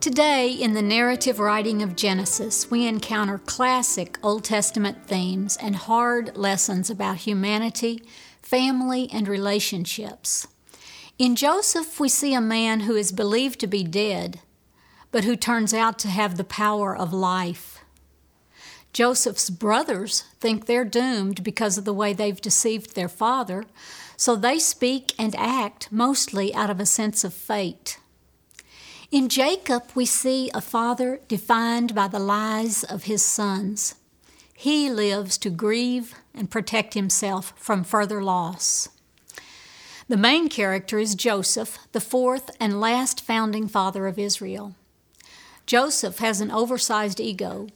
Today, in the narrative writing of Genesis, we encounter classic Old Testament themes and hard lessons about humanity, family, and relationships. In Joseph, we see a man who is believed to be dead, but who turns out to have the power of life. Joseph's brothers think they're doomed because of the way they've deceived their father, so they speak and act mostly out of a sense of fate. In Jacob, we see a father defined by the lies of his sons. He lives to grieve and protect himself from further loss. The main character is Joseph, the fourth and last founding father of Israel. Joseph has an oversized ego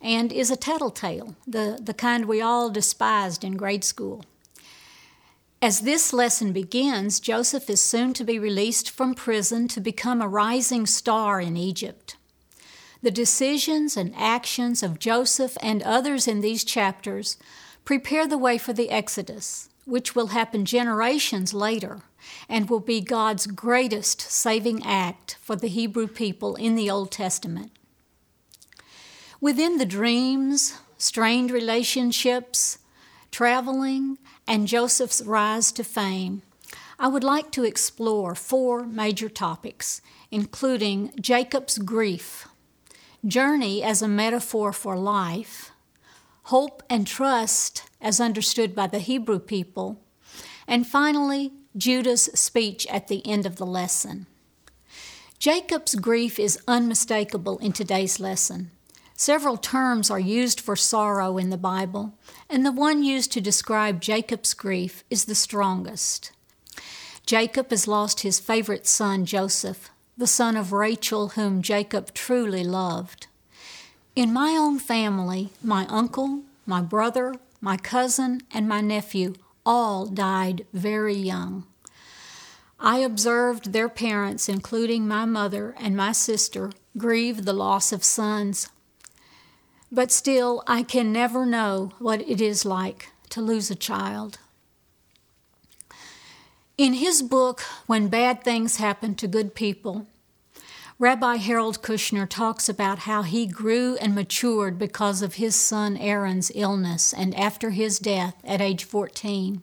and is a tattletale, the, the kind we all despised in grade school. As this lesson begins, Joseph is soon to be released from prison to become a rising star in Egypt. The decisions and actions of Joseph and others in these chapters prepare the way for the Exodus, which will happen generations later and will be God's greatest saving act for the Hebrew people in the Old Testament. Within the dreams, strained relationships, traveling, and Joseph's rise to fame, I would like to explore four major topics, including Jacob's grief, journey as a metaphor for life, hope and trust as understood by the Hebrew people, and finally, Judah's speech at the end of the lesson. Jacob's grief is unmistakable in today's lesson. Several terms are used for sorrow in the Bible, and the one used to describe Jacob's grief is the strongest. Jacob has lost his favorite son, Joseph, the son of Rachel, whom Jacob truly loved. In my own family, my uncle, my brother, my cousin, and my nephew all died very young. I observed their parents, including my mother and my sister, grieve the loss of sons but still, I can never know what it is like to lose a child. In his book, When Bad Things Happen to Good People, Rabbi Harold Kushner talks about how he grew and matured because of his son Aaron's illness and after his death at age 14.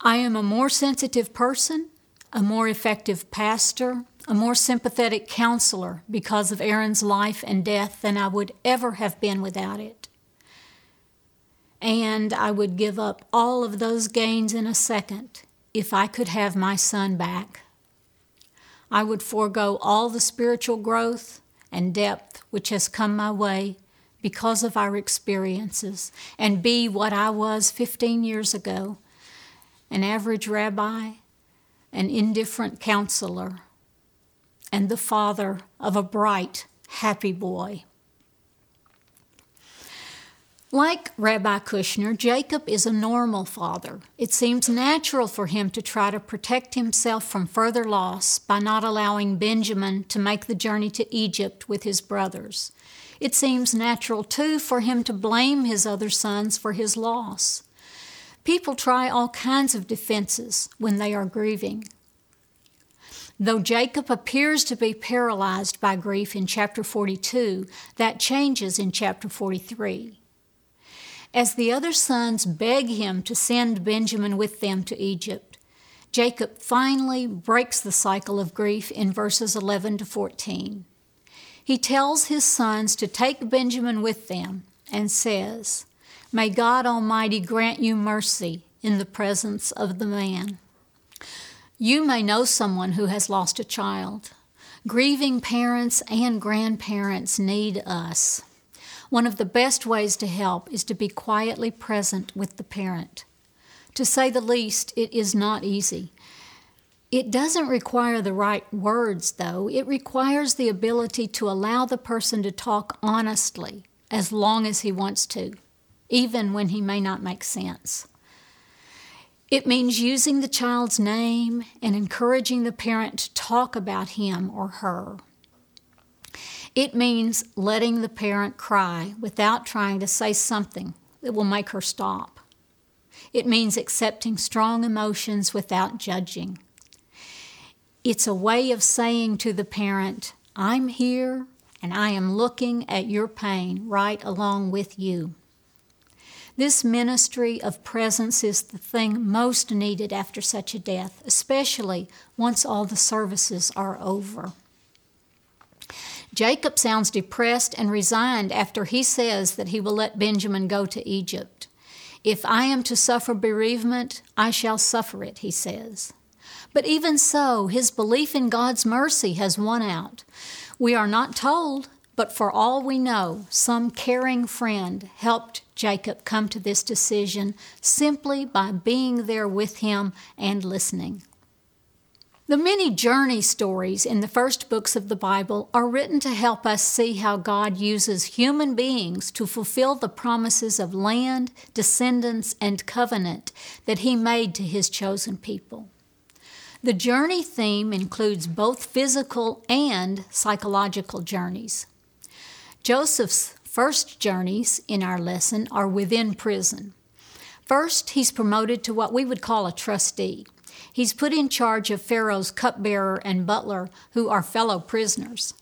I am a more sensitive person, a more effective pastor, a more sympathetic counselor because of Aaron's life and death than I would ever have been without it. And I would give up all of those gains in a second if I could have my son back. I would forego all the spiritual growth and depth which has come my way because of our experiences and be what I was 15 years ago an average rabbi, an indifferent counselor and the father of a bright, happy boy. Like Rabbi Kushner, Jacob is a normal father. It seems natural for him to try to protect himself from further loss by not allowing Benjamin to make the journey to Egypt with his brothers. It seems natural, too, for him to blame his other sons for his loss. People try all kinds of defenses when they are grieving. Though Jacob appears to be paralyzed by grief in chapter 42, that changes in chapter 43. As the other sons beg him to send Benjamin with them to Egypt, Jacob finally breaks the cycle of grief in verses 11 to 14. He tells his sons to take Benjamin with them and says, May God Almighty grant you mercy in the presence of the man. You may know someone who has lost a child. Grieving parents and grandparents need us. One of the best ways to help is to be quietly present with the parent. To say the least, it is not easy. It doesn't require the right words, though. It requires the ability to allow the person to talk honestly as long as he wants to, even when he may not make sense. It means using the child's name and encouraging the parent to talk about him or her. It means letting the parent cry without trying to say something that will make her stop. It means accepting strong emotions without judging. It's a way of saying to the parent, I'm here and I am looking at your pain right along with you. This ministry of presence is the thing most needed after such a death, especially once all the services are over. Jacob sounds depressed and resigned after he says that he will let Benjamin go to Egypt. If I am to suffer bereavement, I shall suffer it, he says. But even so, his belief in God's mercy has won out. We are not told, but for all we know, some caring friend helped Jacob come to this decision simply by being there with him and listening. The many journey stories in the first books of the Bible are written to help us see how God uses human beings to fulfill the promises of land, descendants, and covenant that He made to His chosen people. The journey theme includes both physical and psychological journeys. Joseph's first journeys in our lesson are within prison. First, he's promoted to what we would call a trustee. He's put in charge of Pharaoh's cupbearer and butler, who are fellow prisoners.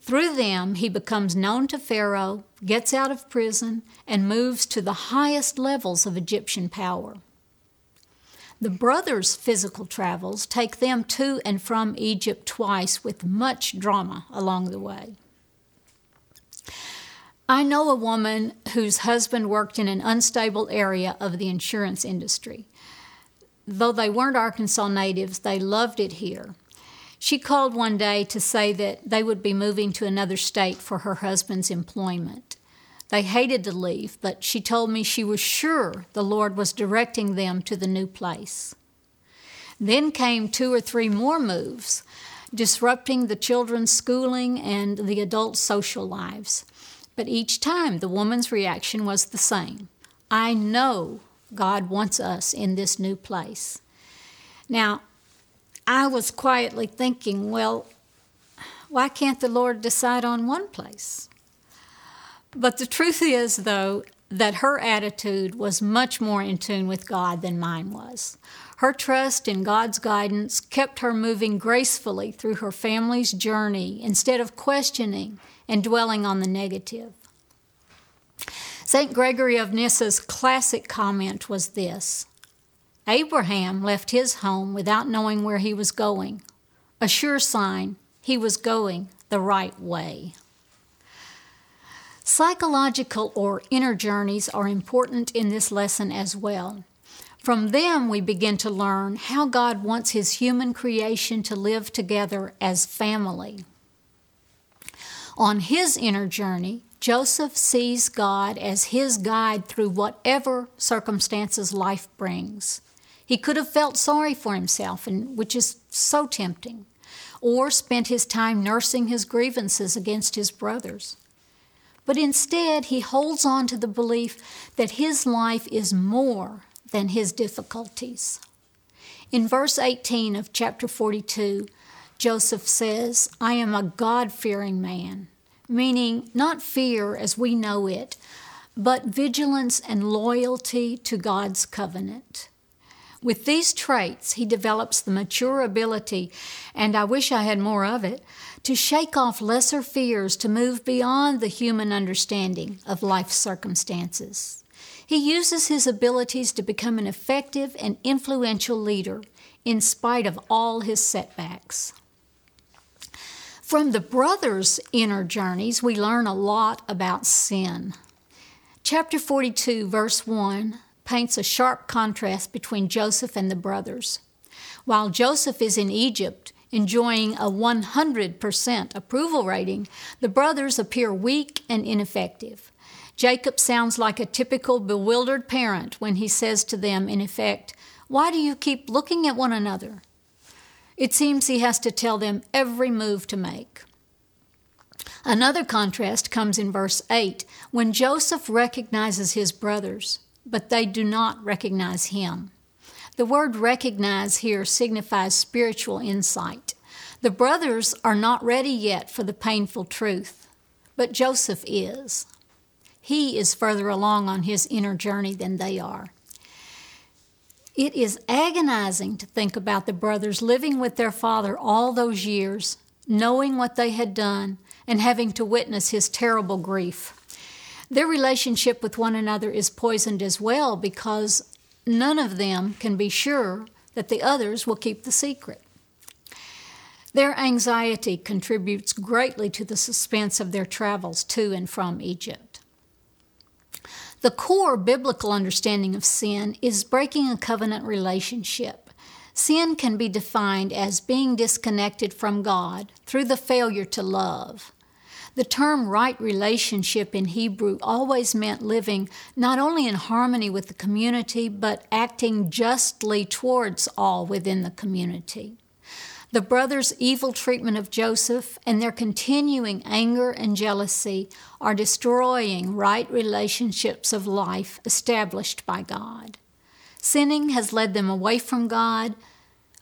Through them, he becomes known to Pharaoh, gets out of prison, and moves to the highest levels of Egyptian power. The brothers' physical travels take them to and from Egypt twice with much drama along the way. I know a woman whose husband worked in an unstable area of the insurance industry. Though they weren't Arkansas natives, they loved it here. She called one day to say that they would be moving to another state for her husband's employment. They hated to leave, but she told me she was sure the Lord was directing them to the new place. Then came two or three more moves, disrupting the children's schooling and the adults' social lives. But each time the woman's reaction was the same I know God wants us in this new place. Now, I was quietly thinking, well, why can't the Lord decide on one place? But the truth is, though, that her attitude was much more in tune with God than mine was. Her trust in God's guidance kept her moving gracefully through her family's journey instead of questioning and dwelling on the negative. St. Gregory of Nyssa's classic comment was this Abraham left his home without knowing where he was going, a sure sign he was going the right way. Psychological or inner journeys are important in this lesson as well. From them, we begin to learn how God wants His human creation to live together as family. On his inner journey, Joseph sees God as his guide through whatever circumstances life brings. He could have felt sorry for himself, and, which is so tempting, or spent his time nursing his grievances against his brothers. But instead, he holds on to the belief that his life is more than his difficulties. In verse 18 of chapter 42, Joseph says, I am a God fearing man meaning not fear as we know it, but vigilance and loyalty to God's covenant. With these traits, he develops the mature ability, and I wish I had more of it, to shake off lesser fears to move beyond the human understanding of life's circumstances. He uses his abilities to become an effective and influential leader in spite of all his setbacks. From the brothers' inner journeys, we learn a lot about sin. Chapter 42, verse 1, paints a sharp contrast between Joseph and the brothers. While Joseph is in Egypt, enjoying a 100% approval rating, the brothers appear weak and ineffective. Jacob sounds like a typical bewildered parent when he says to them, in effect, Why do you keep looking at one another? It seems he has to tell them every move to make. Another contrast comes in verse 8 when Joseph recognizes his brothers, but they do not recognize him. The word recognize here signifies spiritual insight. The brothers are not ready yet for the painful truth, but Joseph is. He is further along on his inner journey than they are. It is agonizing to think about the brothers living with their father all those years, knowing what they had done, and having to witness his terrible grief. Their relationship with one another is poisoned as well because none of them can be sure that the others will keep the secret. Their anxiety contributes greatly to the suspense of their travels to and from Egypt. The core biblical understanding of sin is breaking a covenant relationship. Sin can be defined as being disconnected from God through the failure to love. The term right relationship in Hebrew always meant living not only in harmony with the community, but acting justly towards all within the community. The brothers' evil treatment of Joseph and their continuing anger and jealousy are destroying right relationships of life established by God. Sinning has led them away from God.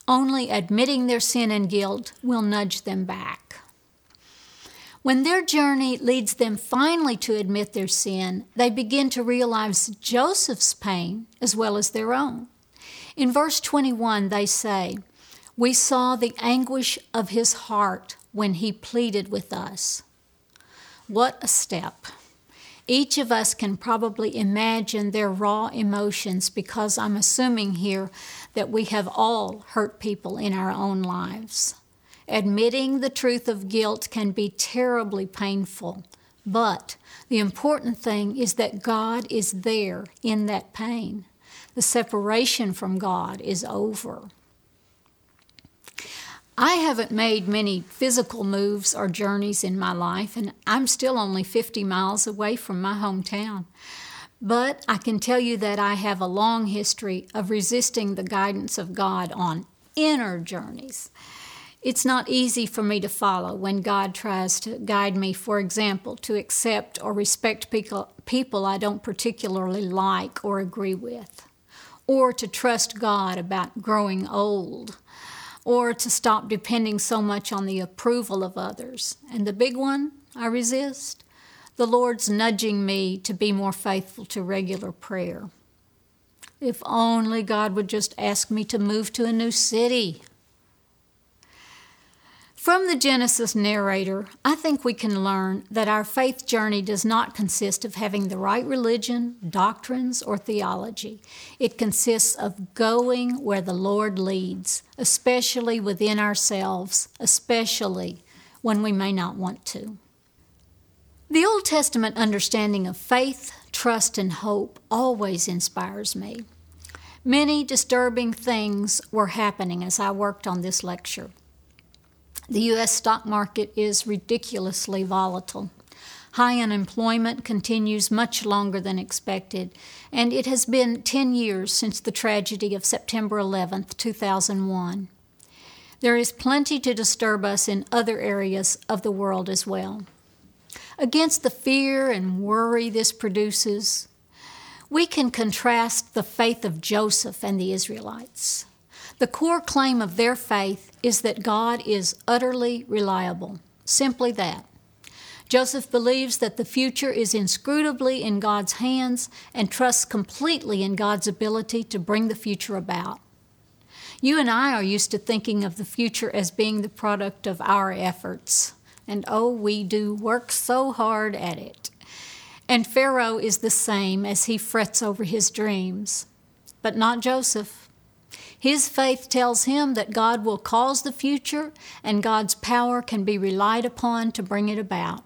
Only admitting their sin and guilt will nudge them back. When their journey leads them finally to admit their sin, they begin to realize Joseph's pain as well as their own. In verse 21, they say, we saw the anguish of his heart when he pleaded with us. What a step! Each of us can probably imagine their raw emotions because I'm assuming here that we have all hurt people in our own lives. Admitting the truth of guilt can be terribly painful, but the important thing is that God is there in that pain. The separation from God is over. I haven't made many physical moves or journeys in my life, and I'm still only 50 miles away from my hometown. But I can tell you that I have a long history of resisting the guidance of God on inner journeys. It's not easy for me to follow when God tries to guide me, for example, to accept or respect people, people I don't particularly like or agree with, or to trust God about growing old or to stop depending so much on the approval of others. And the big one I resist the Lord's nudging me to be more faithful to regular prayer. If only God would just ask me to move to a new city from the Genesis narrator, I think we can learn that our faith journey does not consist of having the right religion, doctrines, or theology. It consists of going where the Lord leads, especially within ourselves, especially when we may not want to. The Old Testament understanding of faith, trust, and hope always inspires me. Many disturbing things were happening as I worked on this lecture. The U.S. stock market is ridiculously volatile. High unemployment continues much longer than expected, and it has been 10 years since the tragedy of September 11, 2001. There is plenty to disturb us in other areas of the world as well. Against the fear and worry this produces, we can contrast the faith of Joseph and the Israelites. The core claim of their faith is that God is utterly reliable. Simply that. Joseph believes that the future is inscrutably in God's hands and trusts completely in God's ability to bring the future about. You and I are used to thinking of the future as being the product of our efforts. And oh, we do work so hard at it. And Pharaoh is the same as he frets over his dreams. But not Joseph. His faith tells him that God will cause the future and God's power can be relied upon to bring it about.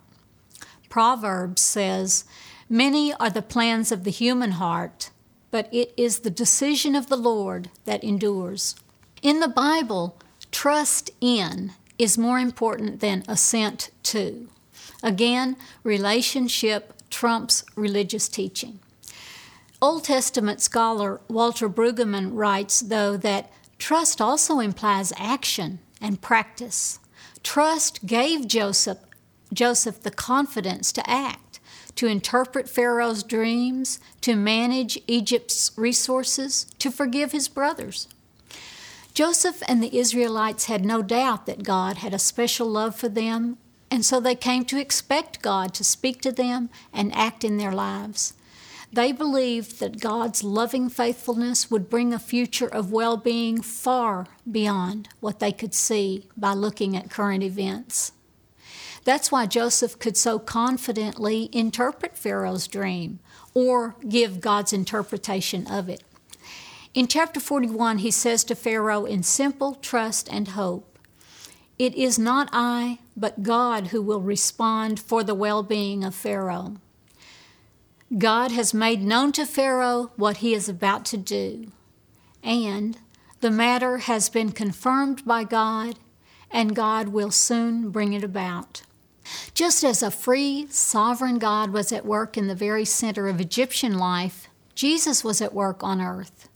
Proverbs says, Many are the plans of the human heart, but it is the decision of the Lord that endures. In the Bible, trust in is more important than assent to. Again, relationship trumps religious teaching. Old Testament scholar Walter Brueggemann writes, though, that trust also implies action and practice. Trust gave Joseph, Joseph the confidence to act, to interpret Pharaoh's dreams, to manage Egypt's resources, to forgive his brothers. Joseph and the Israelites had no doubt that God had a special love for them, and so they came to expect God to speak to them and act in their lives. They believed that God's loving faithfulness would bring a future of well being far beyond what they could see by looking at current events. That's why Joseph could so confidently interpret Pharaoh's dream or give God's interpretation of it. In chapter 41, he says to Pharaoh in simple trust and hope, It is not I, but God who will respond for the well being of Pharaoh. God has made known to Pharaoh what he is about to do, and the matter has been confirmed by God, and God will soon bring it about. Just as a free, sovereign God was at work in the very center of Egyptian life, Jesus was at work on earth.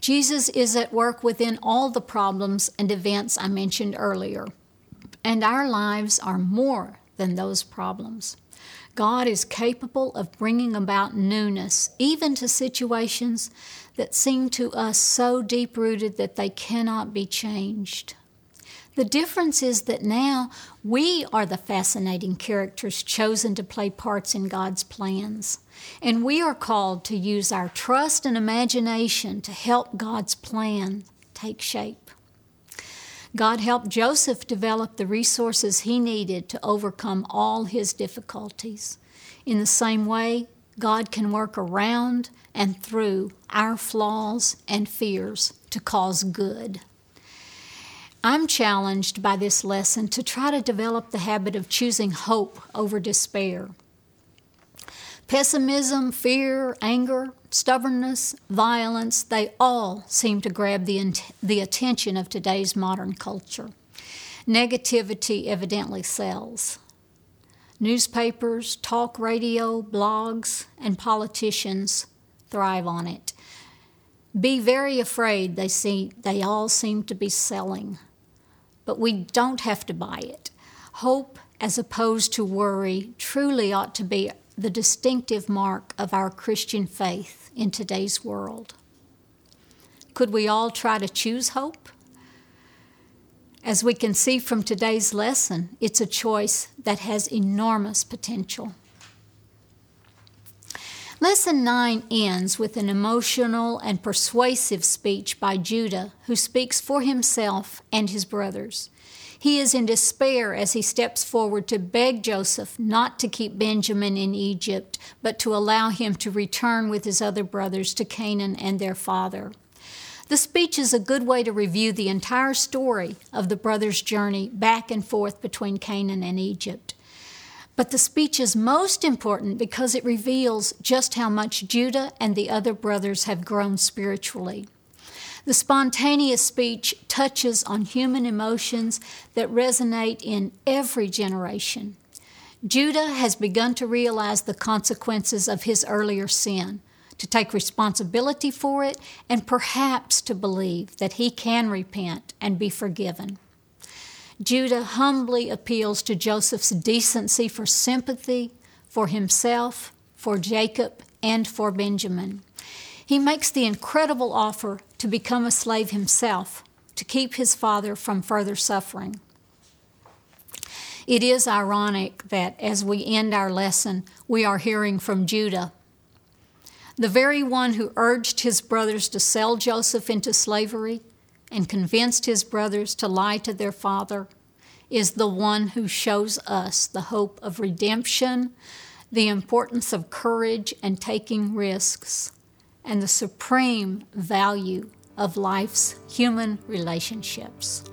Jesus is at work within all the problems and events I mentioned earlier, and our lives are more than those problems. God is capable of bringing about newness, even to situations that seem to us so deep rooted that they cannot be changed. The difference is that now we are the fascinating characters chosen to play parts in God's plans. And we are called to use our trust and imagination to help God's plan take shape. God helped Joseph develop the resources he needed to overcome all his difficulties. In the same way, God can work around and through our flaws and fears to cause good. I'm challenged by this lesson to try to develop the habit of choosing hope over despair. Pessimism, fear, anger, stubbornness, violence, they all seem to grab the, the attention of today's modern culture. Negativity evidently sells. Newspapers, talk radio, blogs, and politicians thrive on it. Be very afraid, they, see, they all seem to be selling. But we don't have to buy it. Hope, as opposed to worry, truly ought to be the distinctive mark of our Christian faith in today's world. Could we all try to choose hope? As we can see from today's lesson, it's a choice that has enormous potential. Lesson 9 ends with an emotional and persuasive speech by Judah, who speaks for himself and his brothers. He is in despair as he steps forward to beg Joseph not to keep Benjamin in Egypt, but to allow him to return with his other brothers to Canaan and their father. The speech is a good way to review the entire story of the brothers' journey back and forth between Canaan and Egypt. But the speech is most important because it reveals just how much Judah and the other brothers have grown spiritually. The spontaneous speech touches on human emotions that resonate in every generation. Judah has begun to realize the consequences of his earlier sin, to take responsibility for it, and perhaps to believe that he can repent and be forgiven. Judah humbly appeals to Joseph's decency for sympathy for himself, for Jacob, and for Benjamin. He makes the incredible offer to become a slave himself to keep his father from further suffering. It is ironic that as we end our lesson, we are hearing from Judah. The very one who urged his brothers to sell Joseph into slavery and convinced his brothers to lie to their father is the one who shows us the hope of redemption, the importance of courage and taking risks, and the supreme value of life's human relationships.